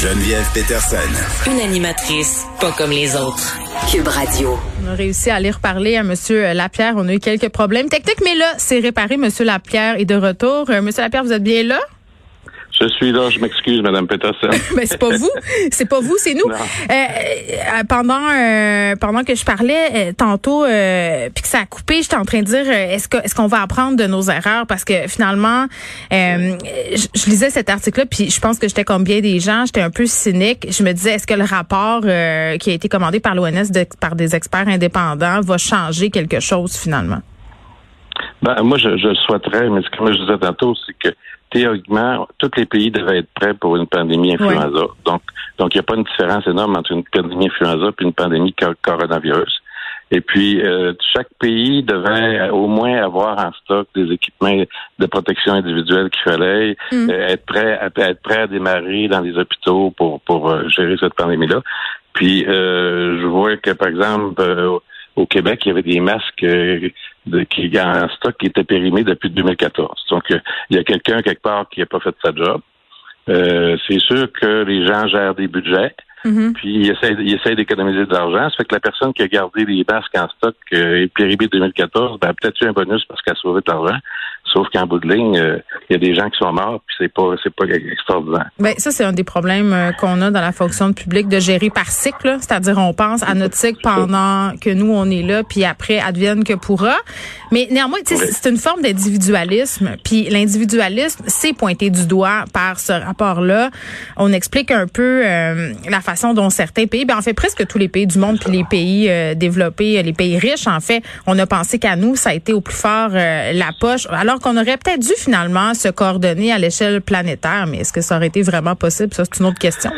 Geneviève Peterson. Une animatrice pas comme les autres. Cube Radio. On a réussi à aller reparler à Monsieur Lapierre. On a eu quelques problèmes techniques, mais là, c'est réparé. Monsieur Lapierre est de retour. Euh, Monsieur Lapierre, vous êtes bien là? Je suis là, je m'excuse, Madame Peterson. Mais c'est pas vous, c'est pas vous, c'est nous. Euh, euh, pendant euh, pendant que je parlais tantôt, puis que ça a coupé, j'étais en train de dire, est-ce que est-ce qu'on va apprendre de nos erreurs? Parce que finalement, je, lisais cet article-là, puis je pense que j'étais comme bien des gens, j'étais un peu cynique. Je me disais, est-ce que le rapport qui a été commandé par l'ONS par des experts indépendants va changer quelque chose finalement? Ben, moi, je, je le souhaiterais, mais ce que je disais tantôt, c'est que théoriquement, tous les pays devaient être prêts pour une pandémie influenza. Donc, donc il n'y a pas une différence énorme entre une pandémie influenza et une pandémie coronavirus. Et puis, euh, chaque pays devait au moins avoir en stock des équipements de protection individuelle qu'il fallait, mm. euh, être prêt à être prêt à démarrer dans les hôpitaux pour pour euh, gérer cette pandémie-là. Puis, je vois que par exemple au Québec, il y avait des masques euh, de, qui en stock qui étaient périmés depuis 2014. Donc, euh, il y a quelqu'un quelque part qui n'a pas fait sa job. Euh, c'est sûr que les gens gèrent des budgets. Mm-hmm. Puis ils essayent, d'économiser de l'argent. Ça fait que la personne qui a gardé les masques en stock euh, et périmé 2014, ben, a peut-être eu un bonus parce qu'elle a sauvé de l'argent. Sauf qu'en bout de ligne, euh, il y a des gens qui sont morts, puis c'est pas c'est pas extraordinaire. Ben ça c'est un des problèmes euh, qu'on a dans la fonction publique de gérer par cycle, c'est-à-dire on pense à notre cycle pendant que nous on est là, puis après advienne que pourra. Mais néanmoins, c'est une forme d'individualisme, puis l'individualisme c'est pointé du doigt par ce rapport-là. On explique un peu euh, la façon dont certains pays, ben en fait presque tous les pays du monde, puis les pays développés, les pays riches en fait, on a pensé qu'à nous ça a été au plus fort la poche. Alors qu'on aurait peut-être dû finalement se coordonner à l'échelle planétaire, mais est-ce que ça aurait été vraiment possible? Ça, c'est une autre question.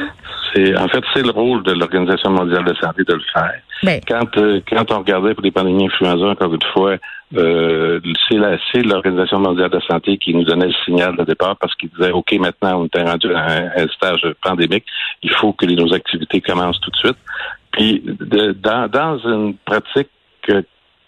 C'est, en fait, c'est le rôle de l'Organisation mondiale de santé de le faire. Ben. Quand, euh, quand on regardait pour les pandémies influenza, encore une fois, euh, c'est, l'Organisation mondiale de santé qui nous donnait le signal de départ parce qu'il disait, OK, maintenant, on est rendu à un, stage pandémique, il faut que nos activités commencent tout de suite. Puis, dans, dans une pratique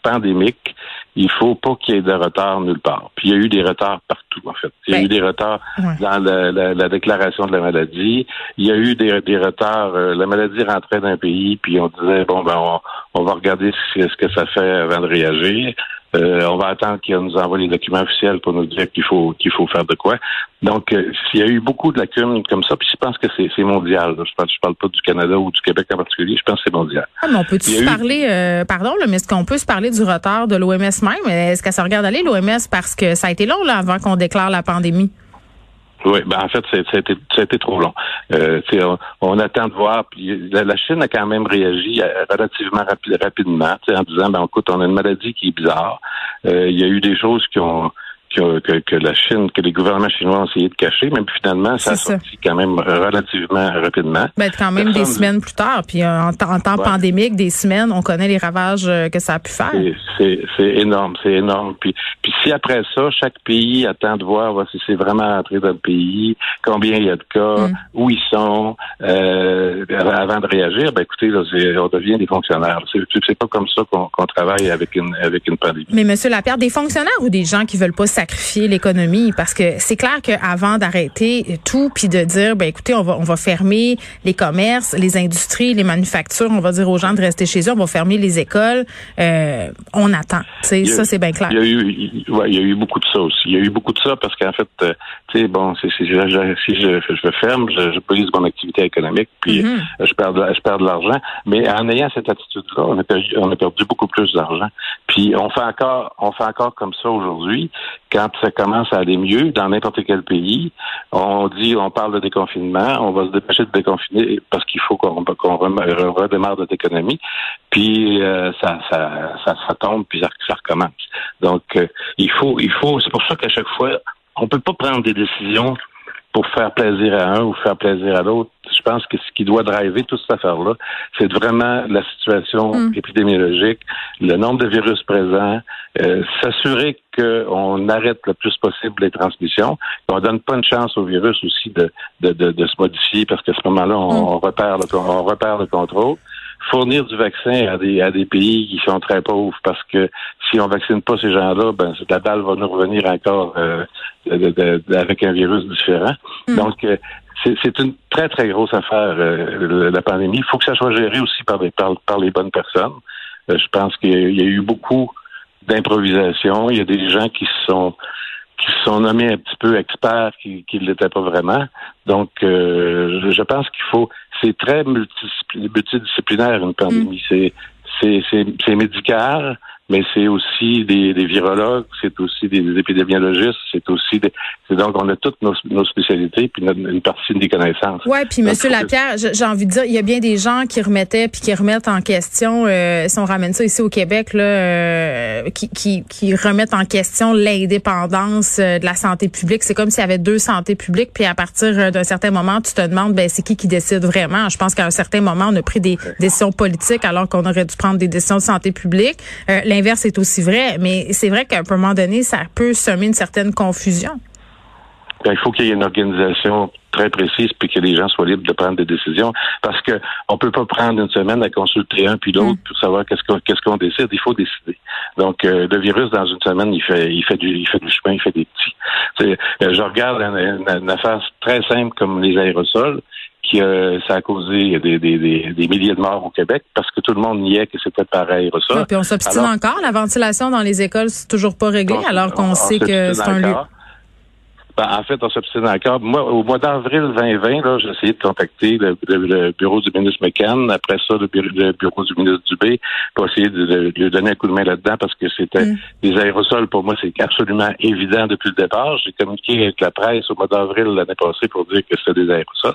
pandémique, il faut pas qu'il y ait de retard nulle part. Puis il y a eu des retards partout, en fait. Il y a eu ben, des retards dans la, déclaration de la maladie. Il y a eu des, retards. Euh, la maladie rentrait d'un pays, puis on disait bon ben on, on va regarder ce, ce que ça fait avant de réagir. Euh, on va attendre qu'il nous envoie les documents officiels pour nous dire qu'il faut qu'il faut faire de quoi. Donc, euh, il y a eu beaucoup de lacunes comme ça, puis je pense que c'est mondial. Je ne je parle pas du Canada ou du Québec en particulier, je pense que c'est mondial. Ah, mais on peut se parler, euh, pardon, mais est-ce qu'on peut se parler du retard de l'OMS même? Est-ce qu'elle se regarde aller, l'OMS, parce que ça a été long là, avant qu'on déclare la pandémie? Oui, ben en fait, a été, trop long. Euh, on, attend de voir. Puis la, Chine a quand même réagi euh, relativement rapidement, en disant, ben écoute, on a une maladie qui est bizarre. Euh, il y a eu des choses qui ont que, que, la Chine, que les gouvernements chinois ont essayé de cacher, mais finalement, ça a sorti quand même relativement rapidement. Ben, quand même des semaines plus tard, puis euh, en, temps pandémique, des semaines, on connaît les ravages euh, que ça a pu faire. C'est énorme, c'est énorme. Puis, puis si après ça, chaque pays attend de voir si c'est vraiment entré dans le pays, combien il y a de cas, mm. où ils sont, euh, avant de réagir, ben écoutez, là, on devient des fonctionnaires. C'est pas comme ça qu'on travaille avec une avec une pandémie. Mais Monsieur Lapierre, des fonctionnaires ou des gens qui veulent pas sacrifier l'économie? Parce que c'est clair qu'avant d'arrêter tout puis de dire ben écoutez on va on va fermer les commerces, les industries, les manufactures, on va dire aux gens de rester chez eux, on va fermer les écoles, euh, on attend. ça c'est bien clair. Il y a eu il y a eu beaucoup de ça aussi. Il y a eu beaucoup de ça parce qu'en fait euh, sais bon si, si, je, si je, je ferme, je, je brise mon activité économique puis mm-hmm. je perds de, je perds de l'argent, mais en ayant cette attitude là, on a perdu on a perdu beaucoup plus d'argent. Puis on fait encore on fait encore comme ça aujourd'hui quand ça commence à aller mieux dans n'importe quel pays, on dit, on parle de déconfinement, on va se dépêcher de déconfiner parce qu'il faut qu'on redémarre notre économie, puis euh, ça, ça, ça, tombe, puis ça, recommence. Donc, euh, il faut, il faut, c'est pour ça qu'à chaque fois, on peut pas prendre des décisions pour faire plaisir à un ou faire plaisir à l'autre. Je pense que ce qui doit driver toute cette affaire-là, c'est vraiment la situation Mm. épidémiologique, le nombre de virus présents, euh, s'assurer qu'on arrête le plus possible les transmissions, qu'on donne pas une chance au virus aussi de, de, de, de se modifier parce qu'à ce moment-là, on, Mm. on repère le, on repère le contrôle. Fournir du vaccin à des, à des pays qui sont très pauvres parce que si on vaccine pas ces gens-là, ben la balle va nous revenir encore euh, de- de- de- avec un virus différent. Donc, euh, c'est une très, très grosse affaire, euh, la pandémie. Il faut que ça soit géré aussi par, des, par, par les bonnes personnes. Je pense qu'il y, a- eu beaucoup d'improvisation. Il y a des gens qui se sont qui se sont nommés un petit peu experts qui ne l'étaient pas vraiment. Donc, je pense qu'il faut... C'est très multidiscipli- multidisciplinaire, une pandémie. C'est c'est c'est médical, mais c'est aussi des, des virologues, c'est aussi des, des épidémiologistes, c'est aussi des... c'est donc on a toutes nos, nos spécialités puis notre- une partie des connaissances. Ouais, puis Monsieur Lapierre, j'ai j'ai envie de dire, il y a bien des gens qui remettaient puis qui remettent en question, euh, si on ramène ça ici au Québec, là, euh, qui, qui, qui remettent en question l'indépendance euh, de la santé publique. C'est comme s'il y avait deux santé publiques, puis à partir euh, d'un certain moment, tu te demandes, ben c'est qui qui décide vraiment? Je pense qu'à un certain moment, on a pris des décisions politiques alors qu'on aurait dû prendre des décisions de santé publique. Euh, L'inverse est aussi vrai, mais c'est vrai qu'à un moment donné, ça peut semer une certaine confusion. Ben, il faut qu'il y ait une organisation très précise puis que les gens soient libres de prendre des décisions. Parce que on peut pas prendre une semaine à consulter un puis l'autre pour savoir qu'est-ce qu'on qu'est-ce qu'on décide. Il faut décider. Donc euh, le virus dans une semaine il fait il fait du il fait du chemin il fait des petits. Euh, je regarde une, une- affaire très simple comme les aérosols qui euh, ça a causé des, des, des, des milliers de morts au Québec parce que tout le monde niait que c'était par aérosol. Ouais, puis on s'obstine encore. La ventilation dans les écoles, c'est toujours pas réglé, On- alors qu'on on sait que c'est un lieu. Ben, en fait, on s'obstine encore. Moi, au mois d'avril 2020, là, j'ai essayé de contacter le, le- le bureau du ministre McCann, après ça, le bureau, le bureau du ministre Dubé, pour essayer de, de- de lui donner un coup de main là-dedans parce que c'était Mm. des aérosols. Pour moi, c'est absolument évident depuis le départ. J'ai communiqué avec la presse au mois d'avril l'année passée pour dire que c'était des aérosols.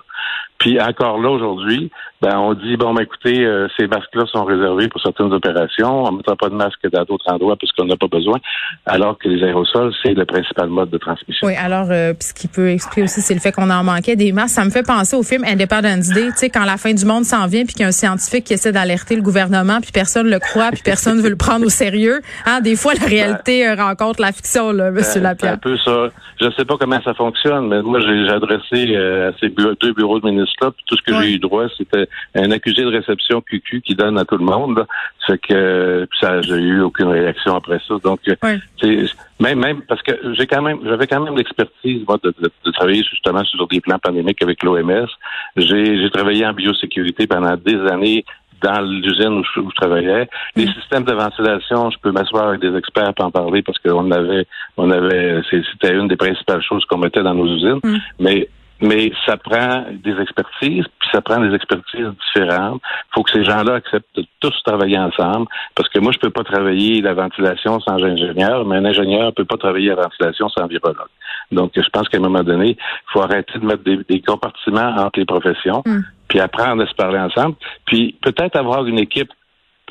Puis encore là, aujourd'hui, ben, on dit, bon, ben, écoutez, euh, ces masques-là sont réservés pour certaines opérations. On ne mettra pas de masque dans d'autres endroits puisqu'on n'a pas besoin, alors que les aérosols, c'est le principal mode de transmission. Oui, alors, puis ce qui peut expliquer aussi, c'est le fait qu'on en manquait des masques. Ça me fait penser au film Independence Day, tu sais, quand la fin du monde s'en vient, puis qu'il y a un scientifique qui essaie d'alerter le gouvernement, puis personne le croit, puis personne veut le prendre au sérieux. Hein, des fois, la réalité euh, rencontre la fiction, là, Monsieur Euh, C'est un Lapierre. peu ça. Je ne sais pas comment ça fonctionne, mais moi, j'ai adressé euh, à ces bureaux- deux bureaux de ministres-là, puis tout ce que j'ai eu droit, c'était un accusé de réception QQ qui donne à tout le monde. Là. Fait que euh, ça, j'ai eu aucune réaction après ça. Donc, euh, Ouais. c'est même, même parce que j'ai quand même, j'avais quand même l'expertise moi de, de- de travailler justement sur des plans pandémiques avec l'OMS. J'ai j'ai travaillé en biosécurité pendant des années dans l'usine où je, où je travaillais. Les systèmes de ventilation, je peux m'asseoir avec des experts pour en parler parce qu'on avait, on avait, c'était une des principales choses qu'on mettait dans nos usines. Mm. Mais mais ça prend des expertises, puis ça prend des expertises différentes. Il faut que ces gens-là acceptent de tous travailler ensemble, parce que moi, je peux pas travailler la ventilation sans ingénieur, mais un ingénieur peut pas travailler la ventilation sans virologue. Donc, je pense qu'à un moment donné, il faut arrêter de mettre des, des compartiments entre les professions, Mm. puis apprendre à se parler ensemble, puis peut-être avoir une équipe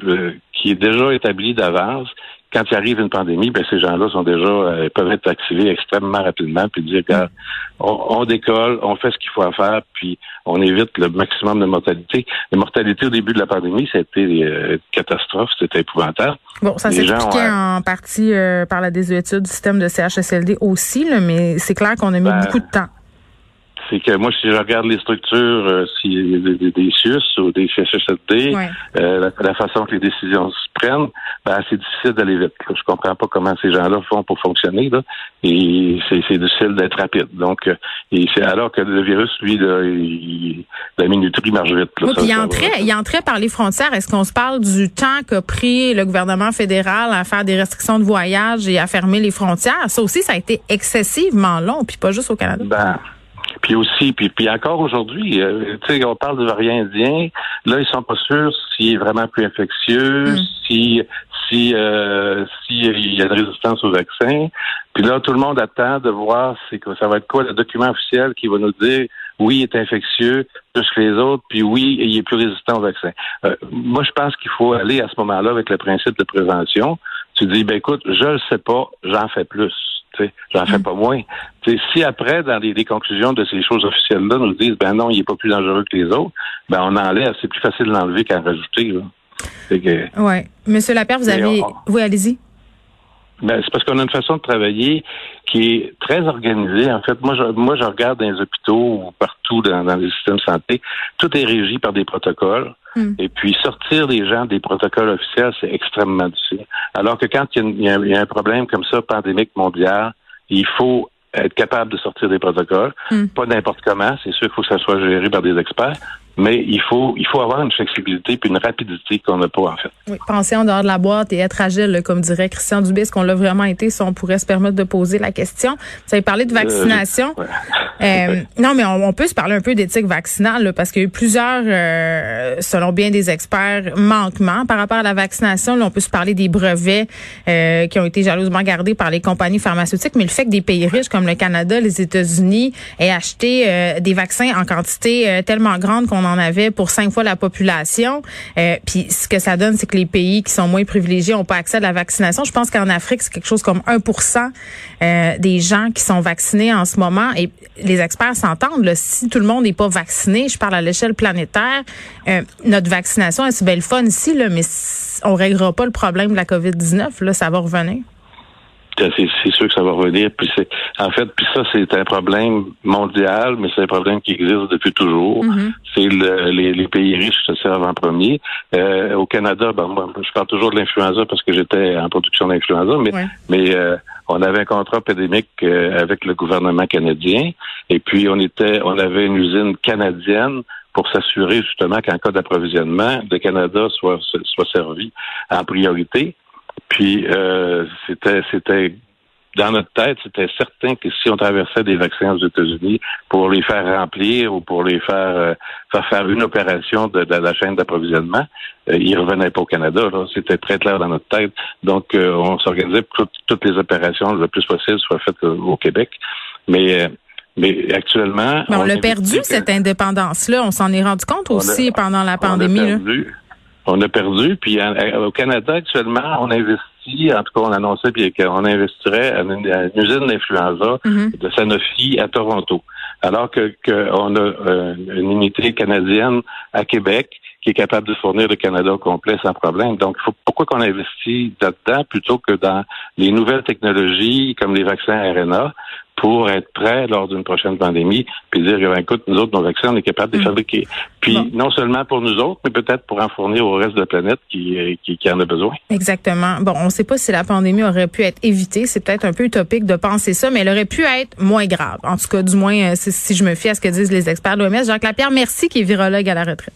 euh, qui est déjà établie d'avance. Quand il arrive une pandémie, ben ces gens-là sont déjà euh, peuvent être activés extrêmement rapidement, puis dire regarde, on, on décolle, on fait ce qu'il faut à faire, puis on évite le maximum de mortalité. La mortalité au début de la pandémie, c'était euh, une catastrophe, c'était épouvantable. Bon, ça s'expliquait ont- en partie euh, par la désuétude du système de CHSLD aussi, là, mais c'est clair qu'on a mis Ben, beaucoup de temps. C'est que moi, si je regarde les structures, euh, si des, des, CIUS ou des CHSLD, Ouais. euh, la, la façon que les décisions se prennent, ben, c'est difficile d'aller vite. là. Je comprends pas comment ces gens-là font pour fonctionner, là. Et c'est difficile d'être rapide. Donc, euh, et c'est alors que le virus, lui, là, il, la minuterie marche vite. là. Oui, Ça, puis il ça entrait, il entrait par les frontières. Est-ce qu'on se parle du temps qu'a pris le gouvernement fédéral à faire des restrictions de voyage et à fermer les frontières? Ça aussi, ça a été excessivement long, puis pas juste au Canada. Ben, puis aussi, puis, puis encore aujourd'hui, euh, tu sais, on parle du variant indien. Là, ils sont pas sûrs s'il est vraiment plus infectieux, Mm. si si euh, si il y a une résistance au vaccin. Puis là, tout le monde attend de voir c'est que ça va être quoi le document officiel qui va nous dire oui, il est infectieux plus que les autres, puis oui, il est plus résistant au vaccin. Euh, moi, je pense qu'il faut aller à ce moment-là avec le principe de prévention. Tu dis, ben écoute, je le sais pas, j'en fais plus. J'en fais pas moins. T'sais, si après, dans les, les, conclusions de ces choses officielles-là, nous disent ben non, il est pas plus dangereux que les autres, ben on enlève. C'est plus facile d'enlever qu'en rajouter. Oui. Monsieur Lapierre, vous avez. Oui, allez-y. Ben, c'est parce qu'on a une façon de travailler qui est très organisée. En fait, moi, je, moi, je regarde dans les hôpitaux ou partout dans, dans les systèmes de santé, tout est régi par des protocoles. Hmm. Et puis, sortir les gens des protocoles officiels, c'est extrêmement difficile. Alors que quand il y, a, il y, a, un problème comme ça, pandémique mondial, il faut être capable de sortir des protocoles. Hmm. Pas n'importe comment. C'est sûr qu'il faut que ça soit géré par des experts mais il faut il faut avoir une flexibilité puis une rapidité qu'on n'a pas en fait. Oui, penser en dehors de la boîte et être agile, comme dirait Christian Dubé, ce qu'on l'a vraiment été si on pourrait se permettre de poser la question? Vous avez parlé de euh, vaccination. Euh, non, mais on, peut se parler un peu d'éthique vaccinale parce qu'il y a eu plusieurs, euh, selon bien des experts, manquements par rapport à la vaccination. Là, on peut se parler des brevets qui ont été jalousement gardés par les compagnies pharmaceutiques, mais le fait que des pays riches comme le Canada, les États-Unis aient acheté des vaccins en quantité tellement grande qu'on en avait pour cinq fois la population. Euh, puis ce que ça donne, c'est que les pays qui sont moins privilégiés n'ont pas accès à la vaccination. Je pense qu'en Afrique, c'est quelque chose comme 1% euh, des gens qui sont vaccinés en ce moment. Et les experts s'entendent. Si tout le monde n'est pas vacciné, je parle à l'échelle planétaire, euh, notre vaccination, c'est belle fun ici, là, mais on réglera pas le problème de la COVID-19. Là, ça va revenir c'est sûr que ça va revenir. Puis c'est en fait, puis ça c'est un problème mondial, mais c'est un problème qui existe depuis toujours. Mm-hmm. C'est les, les, pays riches se servent en premier. Euh, au Canada, ben moi, je parle toujours de l'influenza parce que j'étais en production d'influenza, mais mais euh, on avait un contrat pandémique euh, avec le gouvernement canadien, et puis on était, on avait une usine canadienne pour s'assurer justement qu'en cas d'approvisionnement, le Canada soit soit servi en priorité. Puis euh, c'était c'était dans notre tête, c'était certain que si on traversait des vaccins aux États-Unis pour les faire remplir ou pour les faire euh, faire, faire une opération de, de la chaîne d'approvisionnement, euh, ils revenaient pas au Canada. C'était très clair dans notre tête. Donc, euh, on s'organisait pour que toutes les opérations le plus possible soient faites au Québec. Mais mais actuellement, on, l'a perdu cette indépendance-là. On s'en est rendu compte aussi pendant la pandémie. On a perdu. Puis au Canada, actuellement, on investit, en tout cas, on annonçait qu'on investirait à une, usine d'influenza mm-hmm. de Sanofi à Toronto. Alors que qu'on a euh, une unité canadienne à Québec qui est capable de fournir le Canada au complet sans problème. Donc, faut, pourquoi qu'on investit là-dedans plutôt que dans les nouvelles technologies comme les vaccins RNA pour être prêt lors d'une prochaine pandémie, puis dire, ben, écoute, nous autres, nos vaccins, on est capable de les mm. fabriquer. Puis non seulement pour nous autres, mais peut-être pour en fournir au reste de la planète qui, qui, qui en a besoin. Exactement. Bon, on ne sait pas si la pandémie aurait pu être évitée. C'est peut-être un peu utopique de penser ça, mais elle aurait pu être moins grave. En tout cas, du moins, euh, si je me fie à ce que disent les experts de l'OMS. Jacques Lapierre, merci, qui est virologue à la retraite.